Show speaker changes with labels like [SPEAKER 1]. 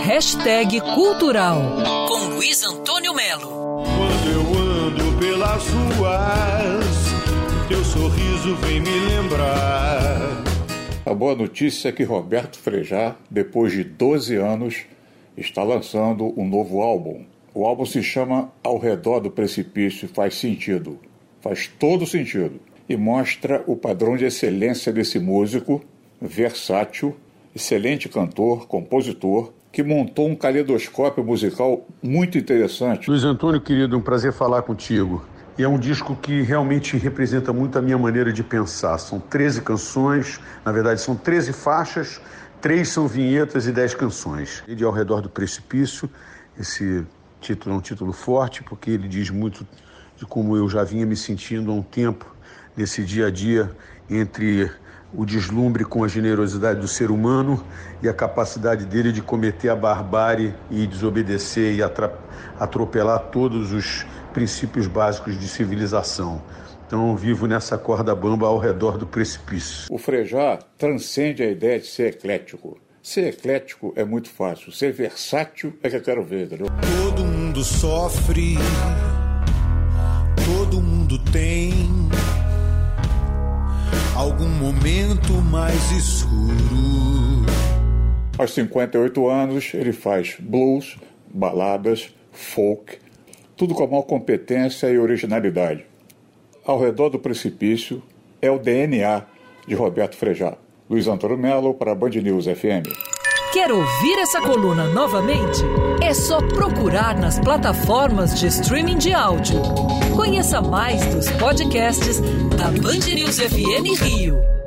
[SPEAKER 1] Hashtag Cultural com Luiz Antônio Melo.
[SPEAKER 2] Quando eu ando pelas ruas, teu sorriso vem me lembrar.
[SPEAKER 3] A boa notícia é que Roberto Frejá, depois de 12 anos, está lançando um novo álbum. O álbum se chama Ao Redor do Precipício Faz Sentido. Faz todo sentido. E mostra o padrão de excelência desse músico, versátil, excelente cantor, compositor, que montou um caleidoscópio musical muito interessante.
[SPEAKER 4] Luiz Antônio, querido, um prazer falar contigo. E é um disco que realmente representa muito a minha maneira de pensar. São 13 canções, na verdade são 13 faixas, três são vinhetas e 10 canções. Ele é ao redor do precipício. Esse título é um título forte porque ele diz muito de como eu já vinha me sentindo há um tempo nesse dia a dia entre o deslumbre com a generosidade do ser humano e a capacidade dele de cometer a barbárie e desobedecer e atropelar todos os princípios básicos de civilização. Então eu vivo nessa corda bamba ao redor do precipício.
[SPEAKER 3] O Frejá transcende a ideia de ser eclético. Ser eclético é muito fácil, ser versátil é que eu quero ver, entendeu?
[SPEAKER 2] Todo mundo sofre, momento mais escuro.
[SPEAKER 3] Aos 58 anos, ele faz blues, baladas, folk, tudo com a maior competência e originalidade. Ao redor do precipício é o DNA de Roberto Frejá. Luiz Antônio Melo para a Band News FM.
[SPEAKER 1] Quer ouvir essa coluna novamente? É só procurar nas plataformas de streaming de áudio. Conheça mais dos podcasts da Band News FM Rio.